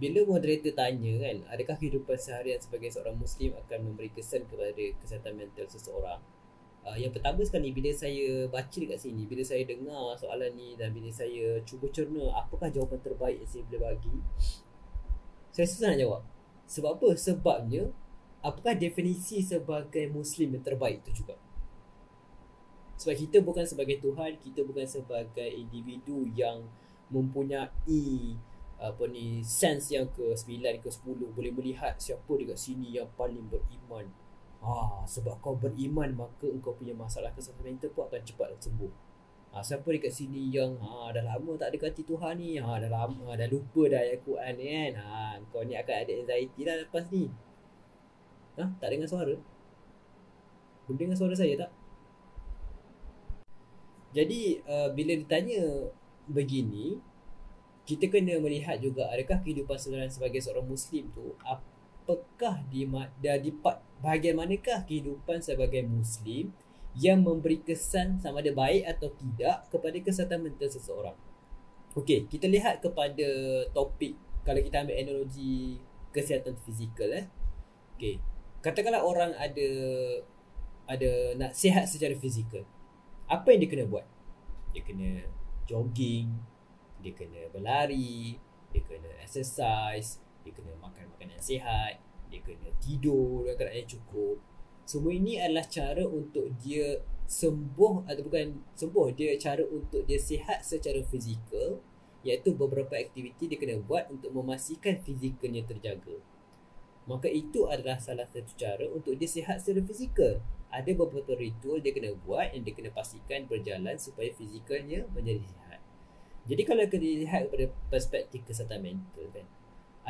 bila moderator tanya kan adakah kehidupan seharian sebagai seorang muslim akan memberi kesan kepada kesihatan mental seseorang? Uh, yang pertama sekali bila saya baca dekat sini bila saya dengar soalan ni dan bila saya cuba cerna apakah jawapan terbaik yang saya boleh bagi saya susah nak jawab. Sebab apa? Sebabnya apakah definisi sebagai muslim yang terbaik itu juga? Sebab kita bukan sebagai Tuhan kita bukan sebagai individu yang mempunyai apa ni sense yang ke 9 ke 10 boleh melihat siapa dekat sini yang paling beriman Ha, sebab kau beriman maka engkau punya masalah kesihatan mental pun akan cepat sembuh. Ha, siapa dekat sini yang ha, dah lama tak dekati Tuhan ni, ha, dah lama dah lupa dah ayat Quran ni kan. Ha, kau ni akan ada anxiety lah lepas ni. Ha, tak dengar suara? Boleh dengar suara saya tak? Jadi uh, bila ditanya begini, kita kena melihat juga adakah kehidupan sebenarnya sebagai seorang Muslim tu apakah di, di bahagian manakah kehidupan sebagai Muslim yang memberi kesan sama ada baik atau tidak kepada kesihatan mental seseorang. Okey, kita lihat kepada topik kalau kita ambil analogi kesihatan fizikal eh. Okey. Katakanlah orang ada ada nak sihat secara fizikal. Apa yang dia kena buat? Dia kena jogging, dia kena berlari, dia kena exercise, dia kena makan makanan sihat, dia kena tidur keadaan yang cukup. Semua ini adalah cara untuk dia sembuh atau bukan sembuh, dia cara untuk dia sihat secara fizikal iaitu beberapa aktiviti dia kena buat untuk memastikan fizikalnya terjaga. Maka itu adalah salah satu cara untuk dia sihat secara fizikal. Ada beberapa ritual dia kena buat yang dia kena pastikan berjalan supaya fizikalnya menjadi sihat. Jadi kalau kita lihat pada perspektif kesihatan mental kan,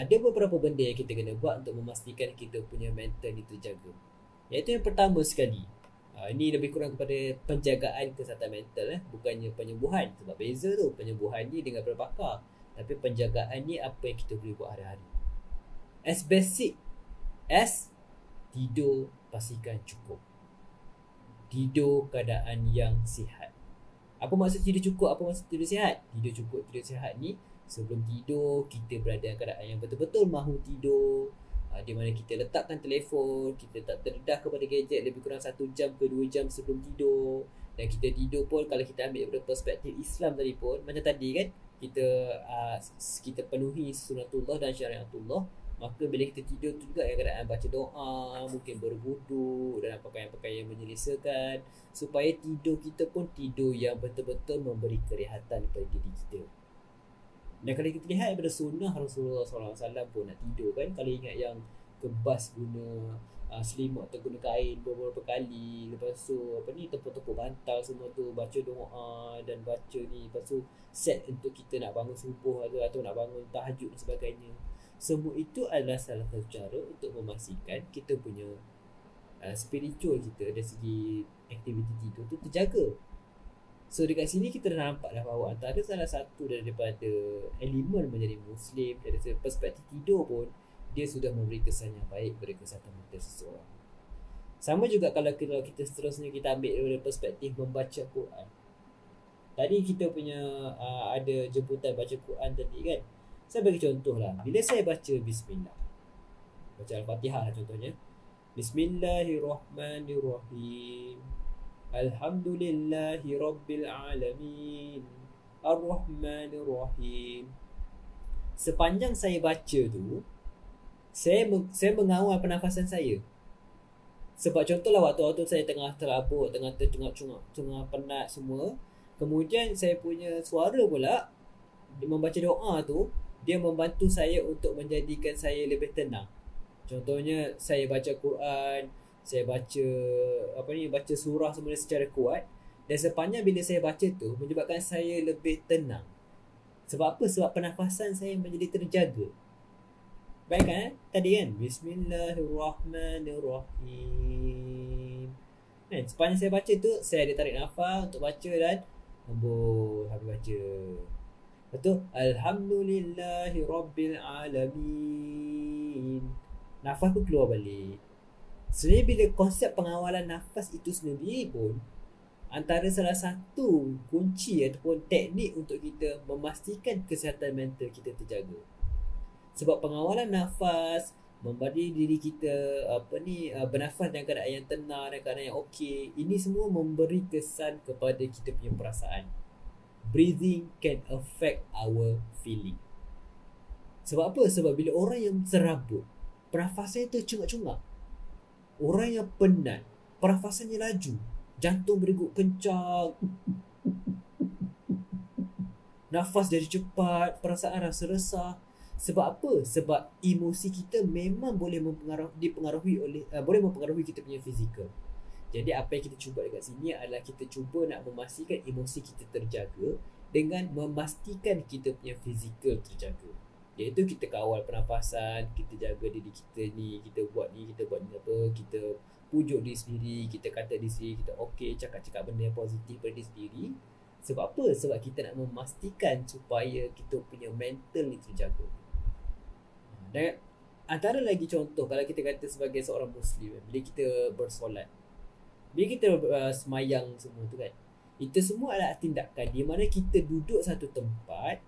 ada beberapa benda yang kita kena buat untuk memastikan kita punya mental ni terjaga. Iaitu yang pertama sekali. Uh, ini lebih kurang kepada penjagaan kesihatan mental eh, bukannya penyembuhan. Sebab beza tu, penyembuhan ni dengan berpakar. Tapi penjagaan ni apa yang kita boleh buat hari-hari. As basic as tidur pastikan cukup. Tidur keadaan yang sihat. Apa maksud tidur cukup? Apa maksud tidur sihat? Tidur cukup, tidur sihat ni sebelum tidur kita berada dalam keadaan yang betul-betul mahu tidur uh, di mana kita letakkan telefon kita tak terdedah kepada gadget lebih kurang satu jam ke dua jam sebelum tidur dan kita tidur pun kalau kita ambil daripada perspektif Islam tadi pun macam tadi kan kita uh, kita penuhi sunatullah dan syariatullah maka bila kita tidur tu juga yang keadaan baca doa mungkin berwuduk dan pakaian-pakaian yang menyelesaikan supaya tidur kita pun tidur yang betul-betul memberi kerehatan kepada diri kita. Dan kalau kita lihat daripada sunnah Rasulullah SAW pun nak tidur kan Kalau ingat yang kebas guna uh, selimut atau guna kain beberapa kali Lepas tu apa ni tepuk-tepuk bantal semua tu Baca doa dan baca ni Lepas tu set untuk kita nak bangun subuh atau, atau nak bangun tahajud dan sebagainya Semua itu adalah salah satu cara untuk memastikan kita punya uh, spiritual kita dari segi aktiviti tidur tu terjaga So dekat sini kita dah nampak dah bahawa antara salah satu daripada elemen menjadi Muslim dari perspektif tidur pun dia sudah memberi kesan yang baik kepada kesihatan mental seseorang. Sama juga kalau kita, kita seterusnya kita ambil dari perspektif membaca Quran. Tadi kita punya uh, ada jemputan baca Quran tadi kan. Saya bagi contoh lah. Bila saya baca Bismillah. Baca Al-Fatihah lah contohnya. Bismillahirrahmanirrahim. Alhamdulillahi Rabbil Alamin Ar-Rahmanir-Rahim Sepanjang saya baca tu Saya saya mengawal pernafasan saya Sebab contohlah waktu-waktu saya tengah terabuk Tengah tercungak-cungak Tengah penat semua Kemudian saya punya suara pula Membaca doa tu Dia membantu saya untuk menjadikan saya lebih tenang Contohnya saya baca Quran saya baca apa ni baca surah sebenarnya secara kuat dan sepanjang bila saya baca tu menyebabkan saya lebih tenang. Sebab apa? Sebab pernafasan saya menjadi terjaga. Baik kan? Tadi kan? Bismillahirrahmanirrahim. Kan? Sepanjang saya baca tu, saya ada tarik nafas untuk baca dan hembus habis baca. Betul? Alhamdulillahirrabbilalamin. Nafas tu keluar balik. Sebenarnya bila konsep pengawalan nafas itu sendiri pun antara salah satu kunci ataupun teknik untuk kita memastikan kesihatan mental kita terjaga. sebab pengawalan nafas memberi diri kita apa ni uh, bernafas dalam keadaan yang tenang dan keadaan yang okey ini semua memberi kesan kepada kita punya perasaan breathing can affect our feeling. Sebab apa? Sebab bila orang yang serabut pernafasan itu cungak-cungak orang yang penat pernafasannya laju. Jantung berdegup kencang. Nafas jadi cepat perasaan rasa resah. Sebab apa? Sebab emosi kita memang boleh mempengaruhi dipengaruhi oleh uh, boleh mempengaruhi kita punya fizikal. Jadi apa yang kita cuba dekat sini adalah kita cuba nak memastikan emosi kita terjaga dengan memastikan kita punya fizikal terjaga. Iaitu kita kawal pernafasan, kita jaga diri kita ni, kita buat ni, kita buat ni apa, kita pujuk diri sendiri, kita kata diri sendiri, kita okey, cakap-cakap benda yang positif pada diri sendiri. Sebab apa? Sebab kita nak memastikan supaya kita punya mental ni terjaga. Dan antara lagi contoh kalau kita kata sebagai seorang muslim bila kita bersolat. Bila kita uh, semayang semua tu kan. Itu semua adalah tindakan di mana kita duduk satu tempat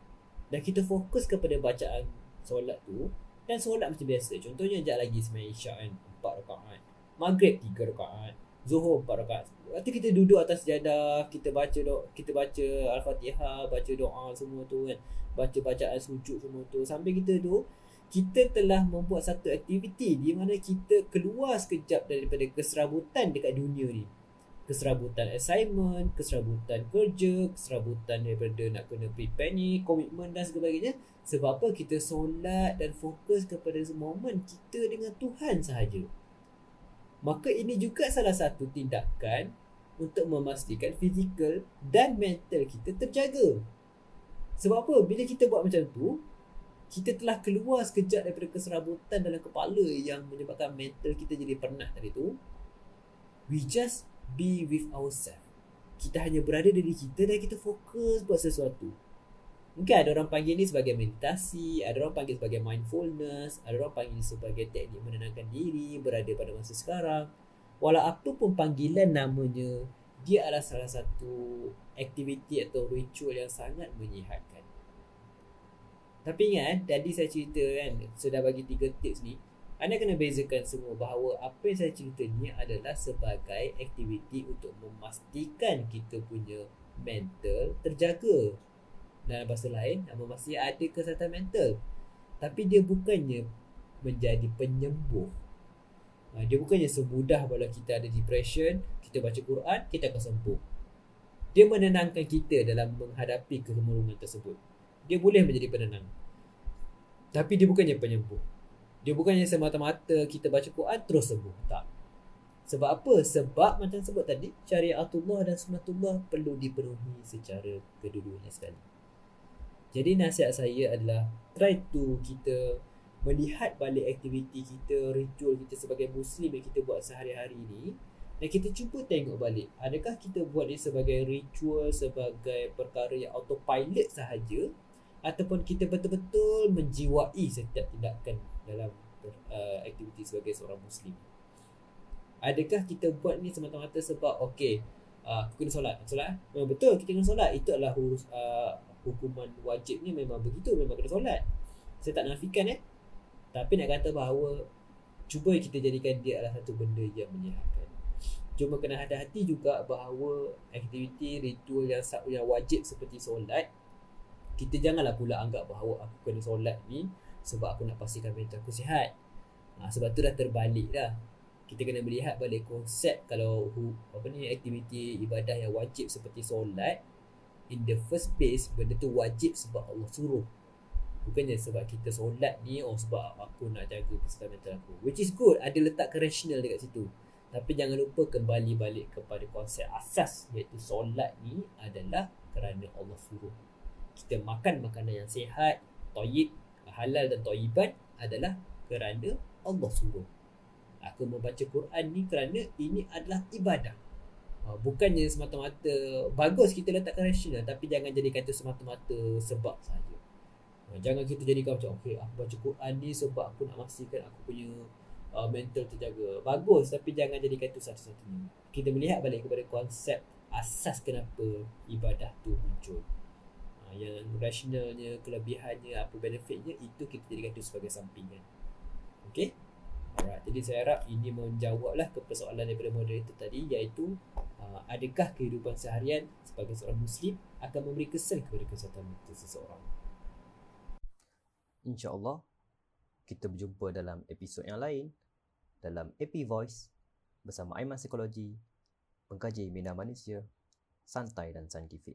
dan kita fokus kepada bacaan solat tu dan solat macam biasa. Contohnya sekejap lagi semayang isyak kan. Empat rakaat. Maghrib tiga rakaat. Zuhur empat rakaat. Nanti kita duduk atas jadah, kita baca doa, kita baca Al-Fatihah, baca doa semua tu kan. Baca bacaan sujud semua tu. Sampai kita tu, kita telah membuat satu aktiviti di mana kita keluar sekejap daripada keserabutan dekat dunia ni. Keserabutan assignment, keserabutan kerja, keserabutan daripada nak kena prepare ni, komitmen dan sebagainya. Sebab apa? Kita solat dan fokus kepada momen kita dengan Tuhan sahaja. Maka ini juga salah satu tindakan untuk memastikan fizikal dan mental kita terjaga. Sebab apa? Bila kita buat macam tu, kita telah keluar sekejap daripada keserabutan dalam kepala yang menyebabkan mental kita jadi penat tadi tu we just be with ourselves. Kita hanya berada diri kita dan kita fokus buat sesuatu. Mungkin ada orang panggil ni sebagai meditasi ada orang panggil sebagai mindfulness ada orang panggil sebagai teknik menenangkan diri berada pada masa sekarang. Walau apa pun panggilan namanya dia adalah salah satu aktiviti atau ritual yang sangat menyihatkan tapi ingat kan, tadi saya cerita kan, sudah bagi tiga tips ni. Anda kena bezakan semua bahawa apa yang saya cerita ni adalah sebagai aktiviti untuk memastikan kita punya mental terjaga. Dalam bahasa lain, masih ada kesihatan mental. Tapi dia bukannya menjadi penyembuh. Ha, dia bukannya semudah kalau kita ada depression, kita baca Quran, kita akan sembuh. Dia menenangkan kita dalam menghadapi kemurungan tersebut dia boleh menjadi penenang. Tapi dia bukannya penyembuh. Dia bukannya semata-mata kita baca Quran terus sembuh. Tak. Sebab apa? Sebab macam sebut tadi, syariatullah dan sunatullah perlu dipenuhi secara kedua-duanya sekali. Jadi nasihat saya adalah try to kita melihat balik aktiviti kita, ritual kita sebagai Muslim yang kita buat sehari-hari ni dan kita cuba tengok balik adakah kita buat dia sebagai ritual, sebagai perkara yang autopilot sahaja ataupun kita betul-betul menjiwai setiap tindakan dalam uh, aktiviti sebagai seorang muslim. Adakah kita buat ni semata-mata sebab okey uh, kena solat? Solat memang betul kita kena solat. Itu adalah hurus, uh, hukuman wajibnya memang begitu. Memang kena solat. Saya tak nafikan eh? Tapi nak kata bahawa cuba kita jadikan dia adalah satu benda yang menyehatkan cuma kena hati-hati juga bahawa aktiviti ritual yang, yang wajib seperti solat kita janganlah pula anggap bahawa aku kena solat ni sebab aku nak pastikan mental aku sihat. Ha, sebab tu dah terbalik dah. Kita kena melihat balik konsep kalau hu, apa ni aktiviti ibadah yang wajib seperti solat in the first place benda tu wajib sebab Allah suruh. Bukannya sebab kita solat ni oh sebab aku nak jaga kesihatan mental aku. Which is good, ada letak rational dekat situ. Tapi jangan lupa kembali balik kepada konsep asas iaitu solat ni adalah kerana Allah suruh kita makan makanan yang sihat, toyib, halal dan toyiban adalah kerana Allah suruh. Aku membaca Quran ni kerana ini adalah ibadah. Ha, bukannya semata-mata bagus kita letakkan rasional tapi jangan jadikan itu semata-mata sebab saja. Ha, jangan kita jadikan macam okey aku baca Quran ni sebab aku nak pastikan aku punya uh, mental terjaga. Bagus tapi jangan jadikan itu satu-satunya. Kita melihat balik kepada konsep asas kenapa ibadah tu muncul yang rasionalnya kelebihannya apa benefitnya itu kita jadikan itu sebagai sampingan okey? Alright, jadi saya harap ini menjawablah ke persoalan daripada moderator tadi iaitu uh, adakah kehidupan seharian sebagai seorang muslim akan memberi kesan kepada kesihatan mental seseorang? InsyaAllah kita berjumpa dalam episod yang lain dalam AP Voice bersama Aiman Psikologi, pengkaji minda manusia, santai dan saintifik.